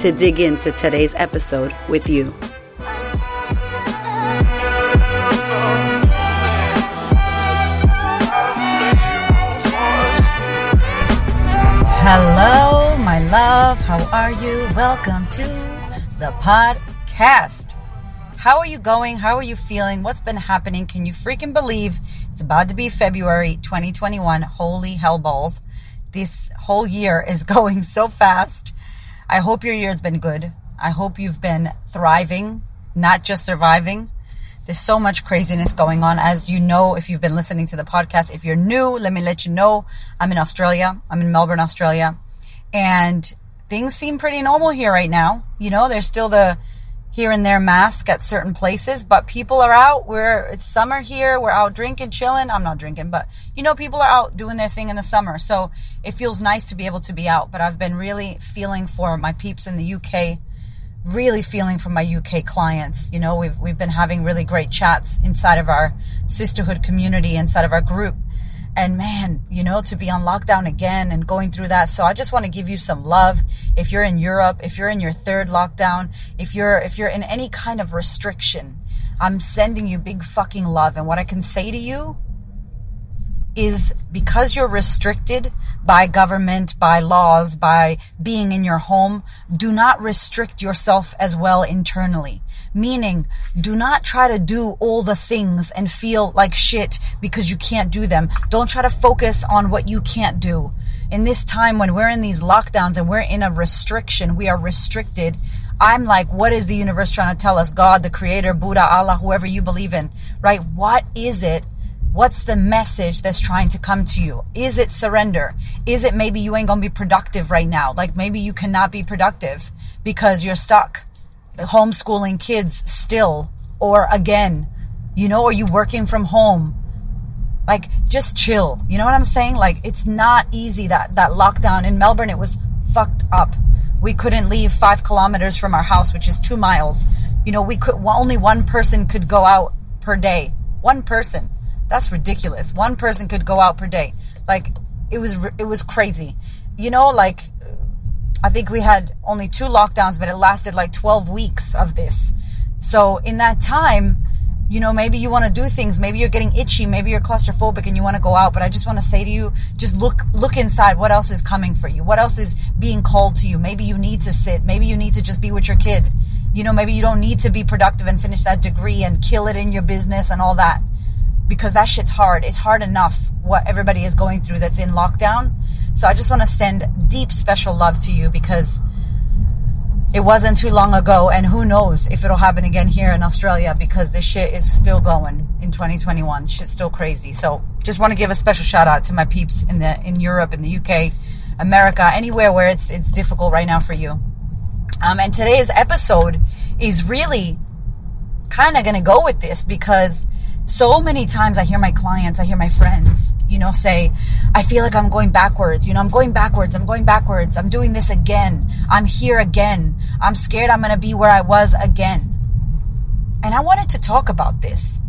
to dig into today's episode with you. Hello, my love. How are you? Welcome to the podcast. How are you going? How are you feeling? What's been happening? Can you freaking believe it's about to be February 2021? Holy hell balls. This whole year is going so fast. I hope your year's been good. I hope you've been thriving, not just surviving. There's so much craziness going on. As you know, if you've been listening to the podcast, if you're new, let me let you know I'm in Australia. I'm in Melbourne, Australia. And things seem pretty normal here right now. You know, there's still the here and there mask at certain places, but people are out. We're it's summer here. We're out drinking, chilling. I'm not drinking, but you know, people are out doing their thing in the summer. So it feels nice to be able to be out. But I've been really feeling for my peeps in the UK, really feeling for my UK clients. You know, we've we've been having really great chats inside of our Sistahood community, inside of our group and man, you know, to be on lockdown again and going through that. So I just want to give you some love. If you're in Europe, if you're in your third lockdown, if you're, if you're in any kind of restriction, I'm sending you big fucking love. And what I can say to you is because you're restricted by government, by laws, by being in your home, do not restrict yourself as well internally. Meaning, do not try to do all the things and feel like shit because you can't do them. Don't try to focus on what you can't do. In this time when we're in these lockdowns and we're in a restriction, we are restricted. I'm like, what is the universe trying to tell us? God, the creator, Buddha, Allah, whoever you believe in, right? What is it What's the message that's trying to come to you? Is it surrender? Is it maybe you ain't gonna be productive right now? Like maybe you cannot be productive because you're stuck homeschooling kids still or again, you know, are you working from home? Like just chill. You know what I'm saying? Like it's not easy that, that lockdown in Melbourne, it was fucked up. We couldn't leave five kilometers from our house, which is two miles. You know, we could, only one person could go out per day. One person that's ridiculous. One person could go out per day. Like it was it was crazy. You know, like I think we had only two lockdowns, but it lasted like 12 weeks of this. So in that time, you know, maybe you want to do things, maybe you're getting itchy, maybe you're claustrophobic and you want to go out, but I just want to say to you, just look look inside what else is coming for you. What else is being called to you? Maybe you need to sit, maybe you need to just be with your kid. You know, maybe you don't need to be productive and finish that degree and kill it in your business and all that because that shit's hard. It's hard enough what everybody is going through that's in lockdown. So I just want to send deep special love to you because it wasn't too long ago and who knows if it'll happen again here in Australia because this shit is still going in 2021. Shit's still crazy. So just want to give a special shout out to my peeps in the in Europe, in the UK, America, anywhere where it's it's difficult right now for you. Um, and today's episode is really kind of going to go with this because so many times I hear my clients, I hear my friends, you know, say, I feel like I'm going backwards. You know, I'm going backwards. I'm going backwards. I'm doing this again. I'm here again. I'm scared I'm going to be where I was again. And I wanted to talk about this.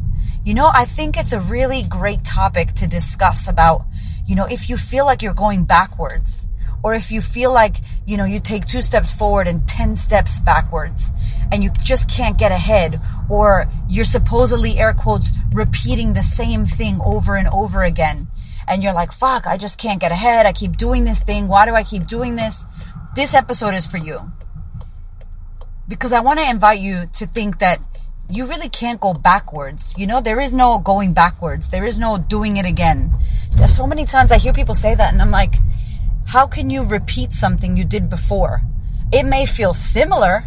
You know, I think it's a really great topic to discuss about, you know, if you feel like you're going backwards, or if you feel like, you know, you take two steps forward and 10 steps backwards and you just can't get ahead, or you're supposedly, air quotes, repeating the same thing over and over again. And you're like, fuck, I just can't get ahead. I keep doing this thing. Why do I keep doing this? This episode is for you. Because I want to invite you to think that you really can't go backwards. You know, there is no going backwards. There is no doing it again. There's so many times I hear people say that and I'm like, how can you repeat something you did before? It may feel similar.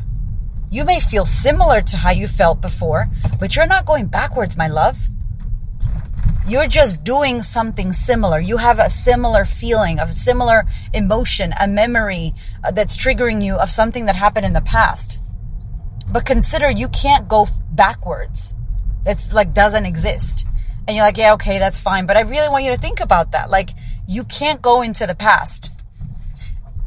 You may feel similar to how you felt before, but you're not going backwards, my love. You're just doing something similar. You have a similar feeling, a similar emotion, a memory uh, that's triggering you of something that happened in the past. But consider you can't go backwards. It's like doesn't exist. And you're like, yeah, okay, that's fine. But I really want you to think about that. Like, you can't go into the past.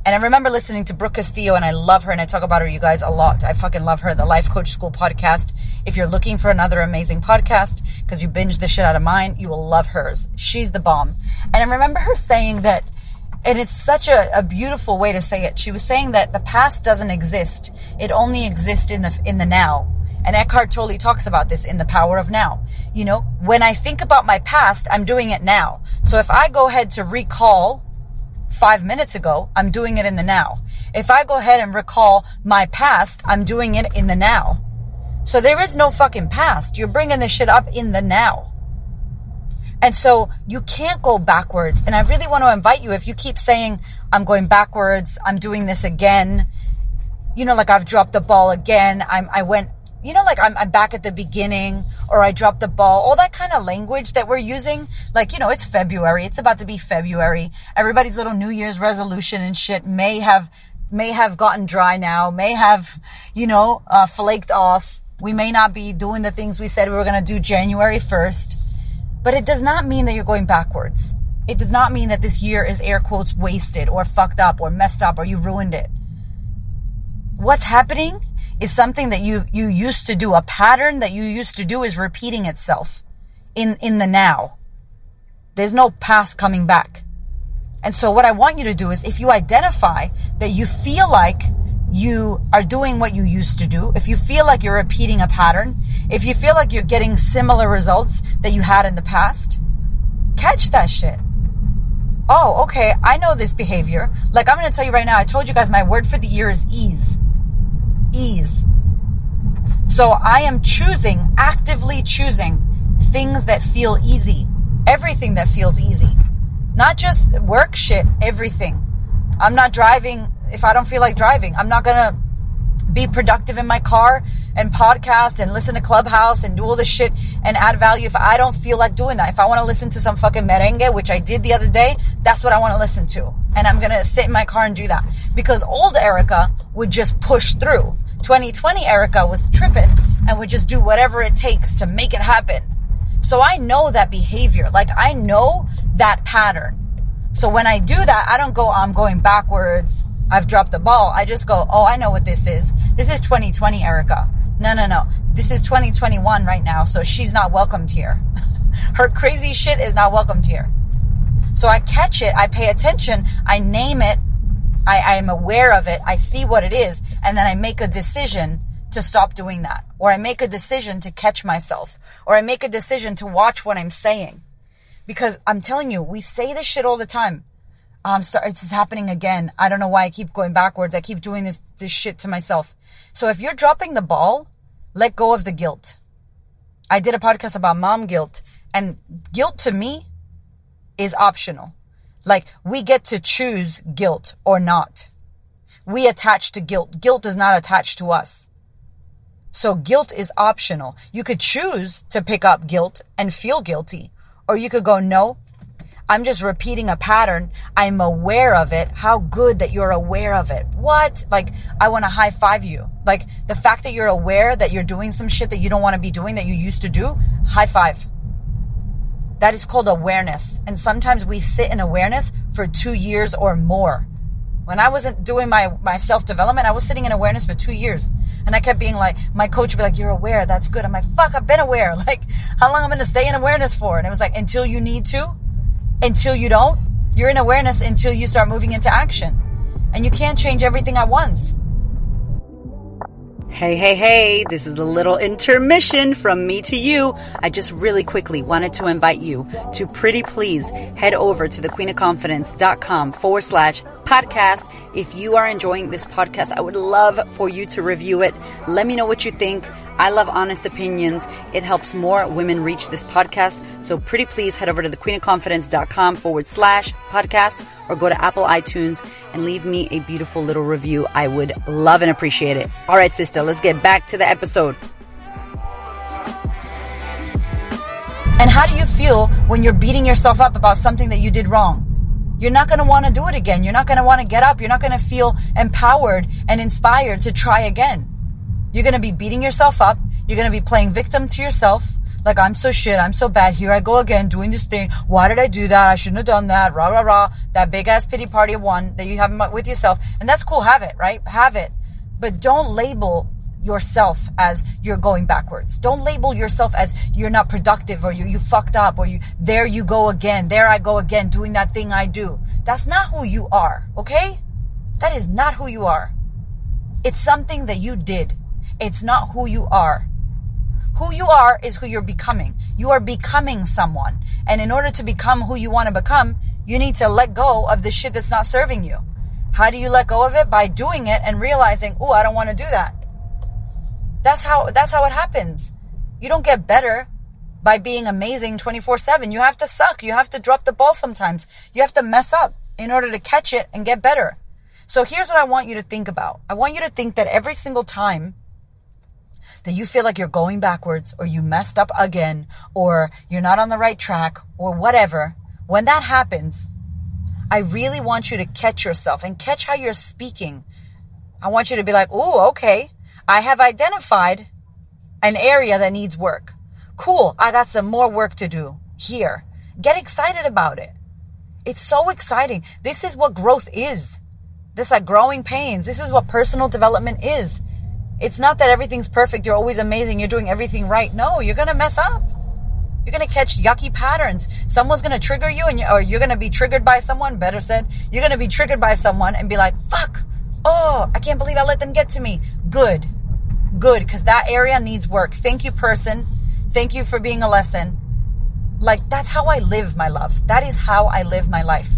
And I remember listening to Brooke Castillo, and I love her, and I talk about her, you guys, a lot. I fucking love her. The Life Coach School podcast. If you're looking for another amazing podcast, because you binged the shit out of mine, you will love hers. She's the bomb. And I remember her saying that, and it's such a, a beautiful way to say it. She was saying that the past doesn't exist. It only exists in the, in the now. And Eckhart Tolle talks about this in The Power of Now. You know, when I think about my past, I'm doing it now. So if I go ahead to recall five minutes ago, I'm doing it in the now. If I go ahead and recall my past, I'm doing it in the now. So there is no fucking past. You're bringing this shit up in the now. And so you can't go backwards. And I really want to invite you, if you keep saying, I'm going backwards, I'm doing this again, you know, like I've dropped the ball again, I'm, I went you know, like I'm, I'm back at the beginning or I dropped the ball, all that kind of language that we're using. Like, you know, it's February. It's about to be February. Everybody's little New Year's resolution and shit may have, may have gotten dry now, may have, you know, uh, flaked off. We may not be doing the things we said we were going to do January 1st, but it does not mean that you're going backwards. It does not mean that this year is air quotes wasted or fucked up or messed up or you ruined it. What's happening is something that you, you used to do. A pattern that you used to do is repeating itself in, in the now. There's no past coming back. And so what I want you to do is if you identify that you feel like you are doing what you used to do, if you feel like you're repeating a pattern, if you feel like you're getting similar results that you had in the past, catch that shit. Oh, okay. I know this behavior. Like I'm going to tell you right now, I told you guys my word for the year is ease ease. So I am choosing, actively choosing things that feel easy. Everything that feels easy. Not just work shit, everything. I'm not driving if I don't feel like driving. I'm not gonna be productive in my car and podcast and listen to Clubhouse and do all this shit and add value if I don't feel like doing that. If I want to listen to some fucking merengue, which I did the other day, that's what I want to listen to. And I'm going to sit in my car and do that because old Erika would just push through. 2020 Erika was tripping and would just do whatever it takes to make it happen. So I know that behavior. Like I know that pattern. So when I do that, I don't go, I'm going backwards. I've dropped the ball. I just go, oh, I know what this is. This is 2020 Erika. No, no, no. This is 2021 right now. So she's not welcomed here. Her crazy shit is not welcomed here. So I catch it. I pay attention. I name it. I, am aware of it. I see what it is. And then I make a decision to stop doing that. Or I make a decision to catch myself. Or I make a decision to watch what I'm saying. Because I'm telling you, we say this shit all the time. Um, start, it's happening again. I don't know why I keep going backwards. I keep doing this, this shit to myself. So if you're dropping the ball, let go of the guilt. I did a podcast about mom guilt and guilt to me is optional. Like we get to choose guilt or not. We attach to guilt. Guilt is not attached to us. So guilt is optional. You could choose to pick up guilt and feel guilty, or you could go, no, I'm just repeating a pattern. I'm aware of it. How good that you're aware of it. What? Like, I want to high five you. Like, the fact that you're aware that you're doing some shit that you don't want to be doing that you used to do, high five. That is called awareness. And sometimes we sit in awareness for two years or more. When I wasn't doing my, my self development, I was sitting in awareness for two years. And I kept being like, my coach would be like, you're aware. That's good. I'm like, fuck, I've been aware. Like, how long I'm going to stay in awareness for? And it was like, until you need to, until you don't, you're in awareness until you start moving into action. And you can't change everything at once. Hey, hey, hey, this is a little intermission from me to you. I just really quickly wanted to invite you to pretty please head over to thequeenofconfidence.com forward slash podcast. If you are enjoying this podcast, I would love for you to review it. Let me know what you think. I love honest opinions. It helps more women reach this podcast. So pretty please head over to thequeenofconfidence.com forward slash podcast or go to Apple iTunes and leave me a beautiful little review. I would love and appreciate it. All right, sister, let's get back to the episode. And how do you feel when you're beating yourself up about something that you did wrong? You're not going to want to do it again. You're not going to want to get up. You're not going to feel empowered and inspired to try again. You're going to be beating yourself up. You're going to be playing victim to yourself. Like, I'm so shit. I'm so bad. Here I go again doing this thing. Why did I do that? I shouldn't have done that. Rah, rah, rah. That big ass pity party of one that you have with yourself. And that's cool. Have it, right? Have it. But don't label yourself as you're going backwards. Don't label yourself as you're not productive or you, you fucked up or you, there you go again. There I go again doing that thing I do. That's not who you are. Okay? That is not who you are. It's something that you did. It's not who you are. Who you are is who you're becoming. You are becoming someone. And in order to become who you want to become, you need to let go of the shit that's not serving you. How do you let go of it? By doing it and realizing, oh, I don't want to do that. That's how, that's how it happens. You don't get better by being amazing 24 7. You have to suck. You have to drop the ball sometimes. You have to mess up in order to catch it and get better. So here's what I want you to think about. I want you to think that every single time that you feel like you're going backwards or you messed up again or you're not on the right track or whatever, when that happens, I really want you to catch yourself and catch how you're speaking. I want you to be like, oh, okay. I have identified an area that needs work. Cool. Ah, I got some more work to do here. Get excited about it. It's so exciting. This is what growth is. This like growing pains. This is what personal development is. It's not that everything's perfect. You're always amazing. You're doing everything right. No, you're going to mess up. You're going to catch yucky patterns. Someone's going to trigger you and you, or you're going to be triggered by someone. Better said, you're going to be triggered by someone and be like, fuck. Oh, I can't believe I let them get to me. Good. Good. Cause that area needs work. Thank you, person. Thank you for being a lesson. Like that's how I live my love. That is how I live my life.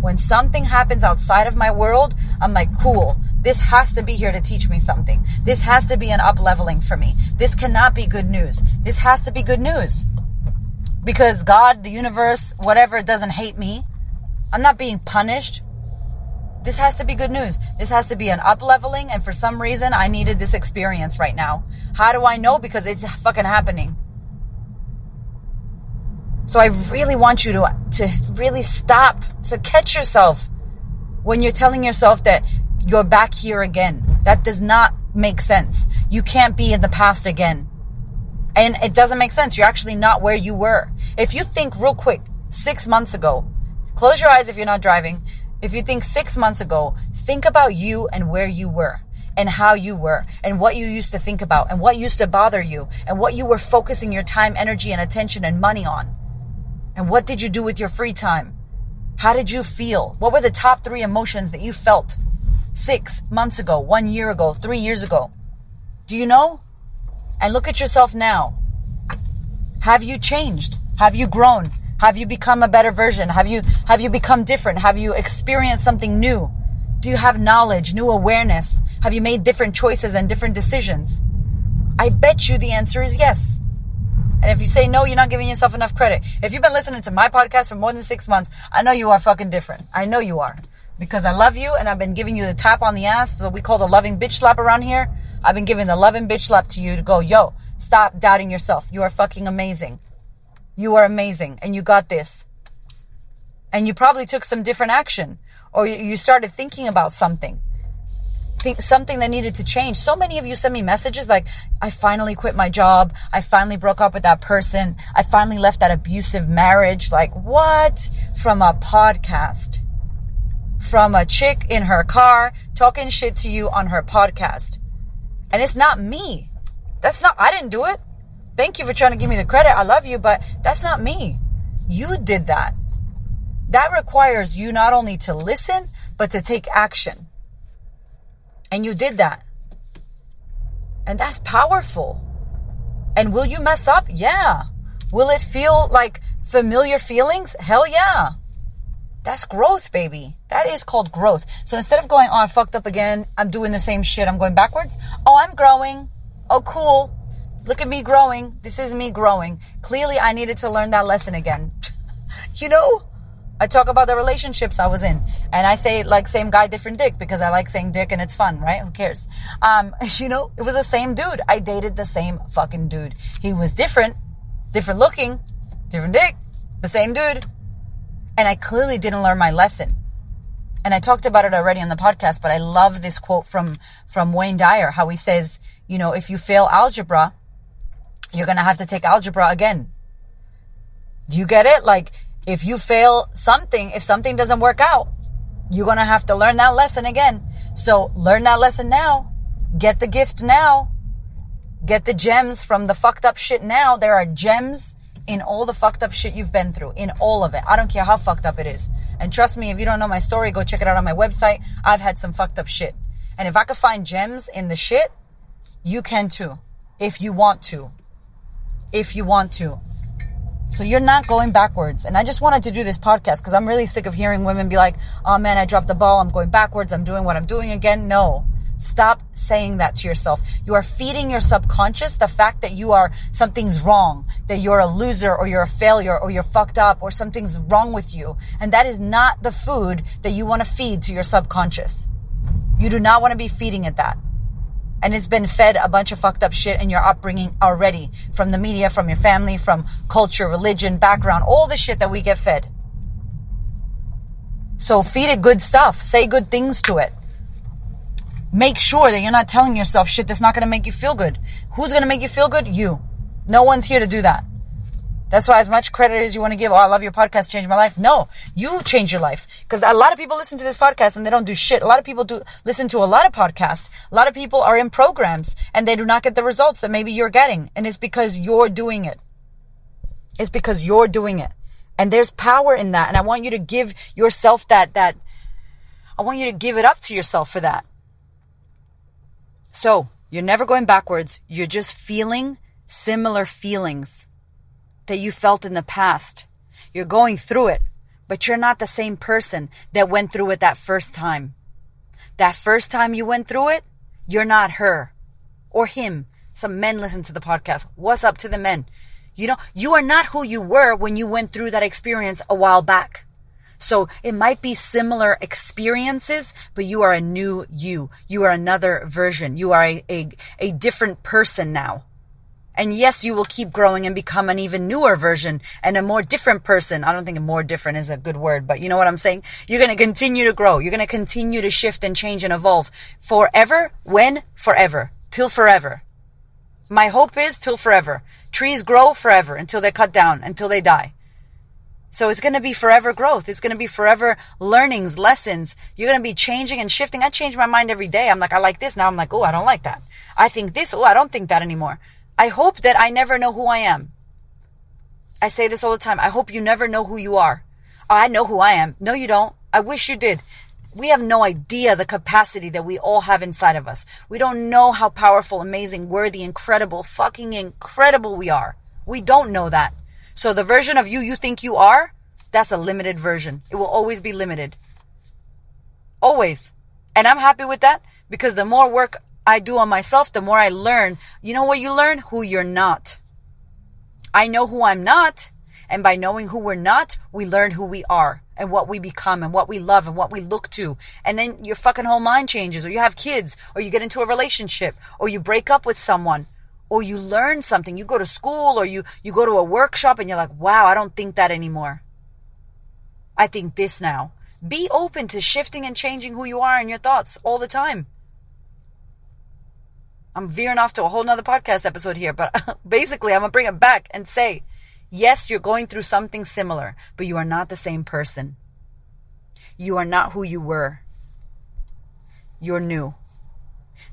When something happens outside of my world, I'm like, cool. This has to be here to teach me something. This has to be an up leveling for me. This cannot be good news. This has to be good news. Because God, the universe, whatever, doesn't hate me. I'm not being punished. This has to be good news. This has to be an up leveling. And for some reason, I needed this experience right now. How do I know? Because it's fucking happening. So I really want you to, to really stop, to catch yourself when you're telling yourself that you're back here again. That does not make sense. You can't be in the past again. And it doesn't make sense. You're actually not where you were. If you think real quick, six months ago, close your eyes if you're not driving. If you think six months ago, think about you and where you were and how you were and what you used to think about and what used to bother you and what you were focusing your time, energy, and attention and money on. And what did you do with your free time? How did you feel? What were the top three emotions that you felt six months ago, one year ago, three years ago? Do you know? And look at yourself now. Have you changed? Have you grown? Have you become a better version? Have you, have you become different? Have you experienced something new? Do you have knowledge, new awareness? Have you made different choices and different decisions? I bet you the answer is yes. And if you say no, you're not giving yourself enough credit. If you've been listening to my podcast for more than six months, I know you are fucking different. I know you are because I love you and I've been giving you the tap on the ass, what we call the loving bitch slap around here. I've been giving the loving bitch slap to you to go, yo, stop doubting yourself. You are fucking amazing. You are amazing and you got this. And you probably took some different action or you started thinking about something. Think something that needed to change. So many of you send me messages like, I finally quit my job. I finally broke up with that person. I finally left that abusive marriage. Like, what? From a podcast from a chick in her car talking shit to you on her podcast. And it's not me. That's not, I didn't do it. Thank you for trying to give me the credit. I love you, but that's not me. You did that. That requires you not only to listen, but to take action. And you did that. And that's powerful. And will you mess up? Yeah. Will it feel like familiar feelings? Hell yeah. That's growth, baby. That is called growth. So instead of going, oh, I fucked up again, I'm doing the same shit, I'm going backwards. Oh, I'm growing. Oh, cool. Look at me growing. This is me growing. Clearly, I needed to learn that lesson again. you know? I talk about the relationships I was in. And I say like same guy, different dick because I like saying dick and it's fun, right? Who cares? Um, you know, it was the same dude. I dated the same fucking dude. He was different, different looking, different dick, the same dude. And I clearly didn't learn my lesson. And I talked about it already on the podcast, but I love this quote from, from Wayne Dyer, how he says, you know, if you fail algebra, you're going to have to take algebra again. Do you get it? Like, if you fail something, if something doesn't work out, you're going to have to learn that lesson again. So learn that lesson now. Get the gift now. Get the gems from the fucked up shit now. There are gems in all the fucked up shit you've been through, in all of it. I don't care how fucked up it is. And trust me, if you don't know my story, go check it out on my website. I've had some fucked up shit. And if I could find gems in the shit, you can too. If you want to. If you want to. So you're not going backwards. And I just wanted to do this podcast because I'm really sick of hearing women be like, oh man, I dropped the ball. I'm going backwards. I'm doing what I'm doing again. No. Stop saying that to yourself. You are feeding your subconscious the fact that you are, something's wrong, that you're a loser or you're a failure or you're fucked up or something's wrong with you. And that is not the food that you want to feed to your subconscious. You do not want to be feeding it that. And it's been fed a bunch of fucked up shit in your upbringing already from the media, from your family, from culture, religion, background, all the shit that we get fed. So feed it good stuff. Say good things to it make sure that you're not telling yourself shit that's not going to make you feel good. Who's going to make you feel good? You. No one's here to do that. That's why as much credit as you want to give, oh, I love your podcast, changed my life. No, you change your life. Because a lot of people listen to this podcast and they don't do shit. A lot of people do listen to a lot of podcasts. A lot of people are in programs and they do not get the results that maybe you're getting. And it's because you're doing it. It's because you're doing it. And there's power in that. And I want you to give yourself that, that, I want you to give it up to yourself for that. So you're never going backwards. You're just feeling similar feelings that you felt in the past. You're going through it, but you're not the same person that went through it that first time. That first time you went through it, you're not her or him. Some men listen to the podcast. What's up to the men? You know, you are not who you were when you went through that experience a while back. So it might be similar experiences, but you are a new you. You are another version. You are a, a, a different person now. And yes, you will keep growing and become an even newer version and a more different person. I don't think more different is a good word, but you know what I'm saying? You're going to continue to grow. You're going to continue to shift and change and evolve forever. When? Forever. Till forever. My hope is till forever. Trees grow forever until they're cut down, until they die. So it's going to be forever growth. It's going to be forever learnings, lessons. You're going to be changing and shifting. I change my mind every day. I'm like, I like this. Now I'm like, oh, I don't like that. I think this. Oh, I don't think that anymore. I hope that I never know who I am. I say this all the time. I hope you never know who you are. Oh, I know who I am. No, you don't. I wish you did. We have no idea the capacity that we all have inside of us. We don't know how powerful, amazing, worthy, incredible, fucking incredible we are. We don't know that. So the version of you you think you are, that's a limited version. It will always be limited. Always. And I'm happy with that because the more work I do on myself, the more I learn. You know what you learn? Who you're not. I know who I'm not. And by knowing who we're not, we learn who we are and what we become and what we love and what we look to. And then your fucking whole mind changes or you have kids or you get into a relationship or you break up with someone or you learn something. You go to school or you, you go to a workshop and you're like, wow, I don't think that anymore. I think this now. Be open to shifting and changing who you are and your thoughts all the time. I'm veering off to a whole nother podcast episode here, but basically I'm gonna bring it back and say, yes, you're going through something similar, but you are not the same person. You are not who you were. You're new.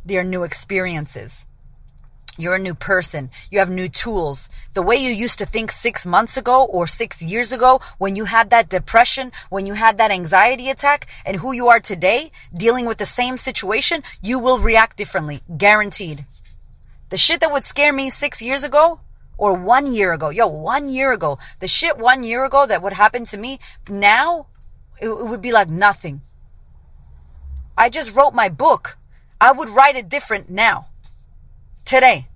There are new experiences. You're a new person. You have new tools. The way you used to think six months ago or six years ago when you had that depression, when you had that anxiety attack and who you are today dealing with the same situation, you will react differently. Guaranteed. The shit that would scare me six years ago or one year ago, yo, one year ago, the shit one year ago that would happen to me now, it, it would be like nothing. I just wrote my book. I would write it different now. Today.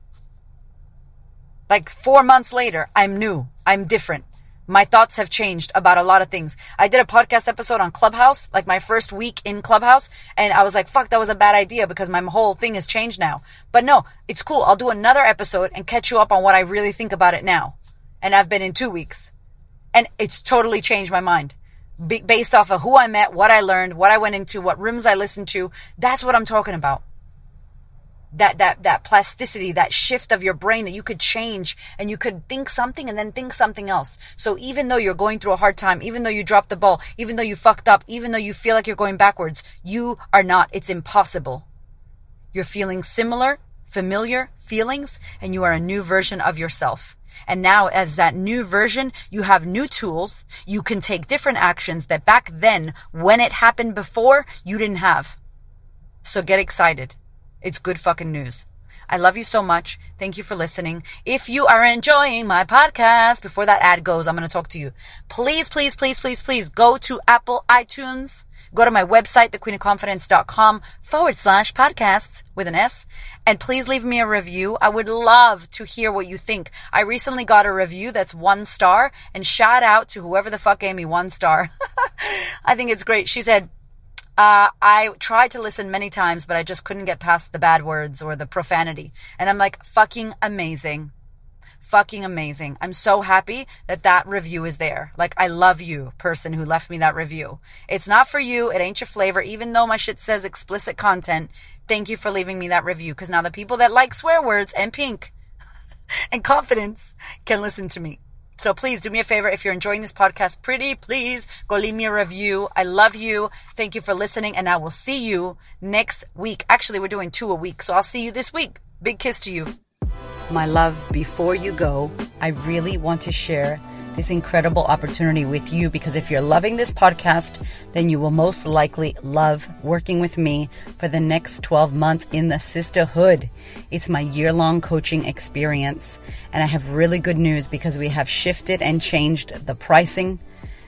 Like four months later, I'm new. I'm different. My thoughts have changed about a lot of things. I did a podcast episode on Clubhouse, like my first week in Clubhouse, and I was like, fuck, that was a bad idea because my whole thing has changed now. But no, it's cool. I'll do another episode and catch you up on what I really think about it now. And I've been in two weeks. And it's totally changed my mind. based off of who I met, what I learned, what I went into, what rooms I listened to. That's what I'm talking about. That that that plasticity that shift of your brain that you could change and you could think something and then think something else so even though you're going through a hard time even though you dropped the ball even though you fucked up even though you feel like you're going backwards you are not it's impossible you're feeling similar familiar feelings and you are a new version of yourself and now as that new version, you have new tools. You can take different actions that back then, when it happened before, you didn't have. So get excited. It's good fucking news. I love you so much. Thank you for listening. If you are enjoying my podcast, before that ad goes, I'm going to talk to you. Please, please, please, please, please go to Apple iTunes. Go to my website, thequeenofconfidence.com forward slash podcasts with an S. And please leave me a review. I would love to hear what you think. I recently got a review that's one star and shout out to whoever the fuck gave me one star. I think it's great. She said, uh, I tried to listen many times, but I just couldn't get past the bad words or the profanity. And I'm like, fucking amazing. Fucking amazing. I'm so happy that that review is there. Like, I love you, person who left me that review. It's not for you. It ain't your flavor. Even though my shit says explicit content, thank you for leaving me that review. Cause now the people that like swear words and pink and confidence can listen to me. So please do me a favor. If you're enjoying this podcast, pretty please go leave me a review. I love you. Thank you for listening. And I will see you next week. Actually, we're doing two a week. So I'll see you this week. Big kiss to you. My love, before you go, I really want to share this incredible opportunity with you because if you're loving this podcast, then you will most likely love working with me for the next 12 months in the Sistahood. It's my year long coaching experience. And I have really good news because we have shifted and changed the pricing.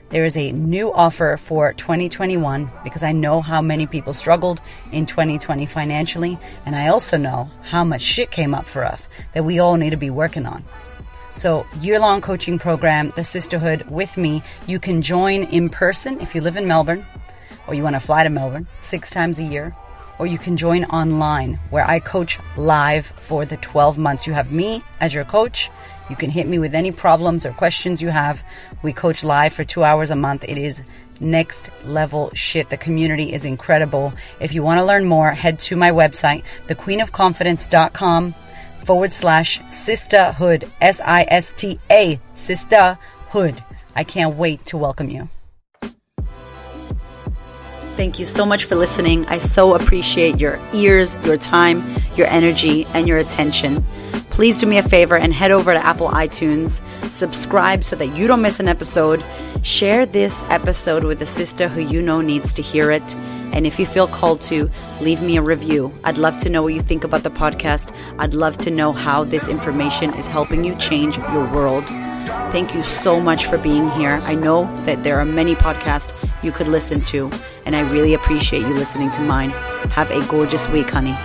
There is a new offer for 2021 because I know how many people struggled in 2020 financially. And I also know how much shit came up for us that we all need to be working on. So, year long coaching program, the Sistahood with me. You can join in person if you live in Melbourne or you want to fly to Melbourne six times a year, or you can join online where I coach live for the 12 months. You have me as your coach. You can hit me with any problems or questions you have. We coach live for two hours a month. It is next level shit. The community is incredible. If you want to learn more, head to my website, thequeenofconfidence.com forward slash Sistahood. S I S T A, Sistahood. I can't wait to welcome you. Thank you so much for listening. I so appreciate your ears, your time, your energy, and your attention. Please do me a favor and head over to Apple iTunes, subscribe so that you don't miss an episode. Share this episode with a sister who you know needs to hear it. And if you feel called to, leave me a review. I'd love to know what you think about the podcast. I'd love to know how this information is helping you change your world. Thank you so much for being here. I know that there are many podcasts you could listen to, and I really appreciate you listening to mine. Have a gorgeous week, honey.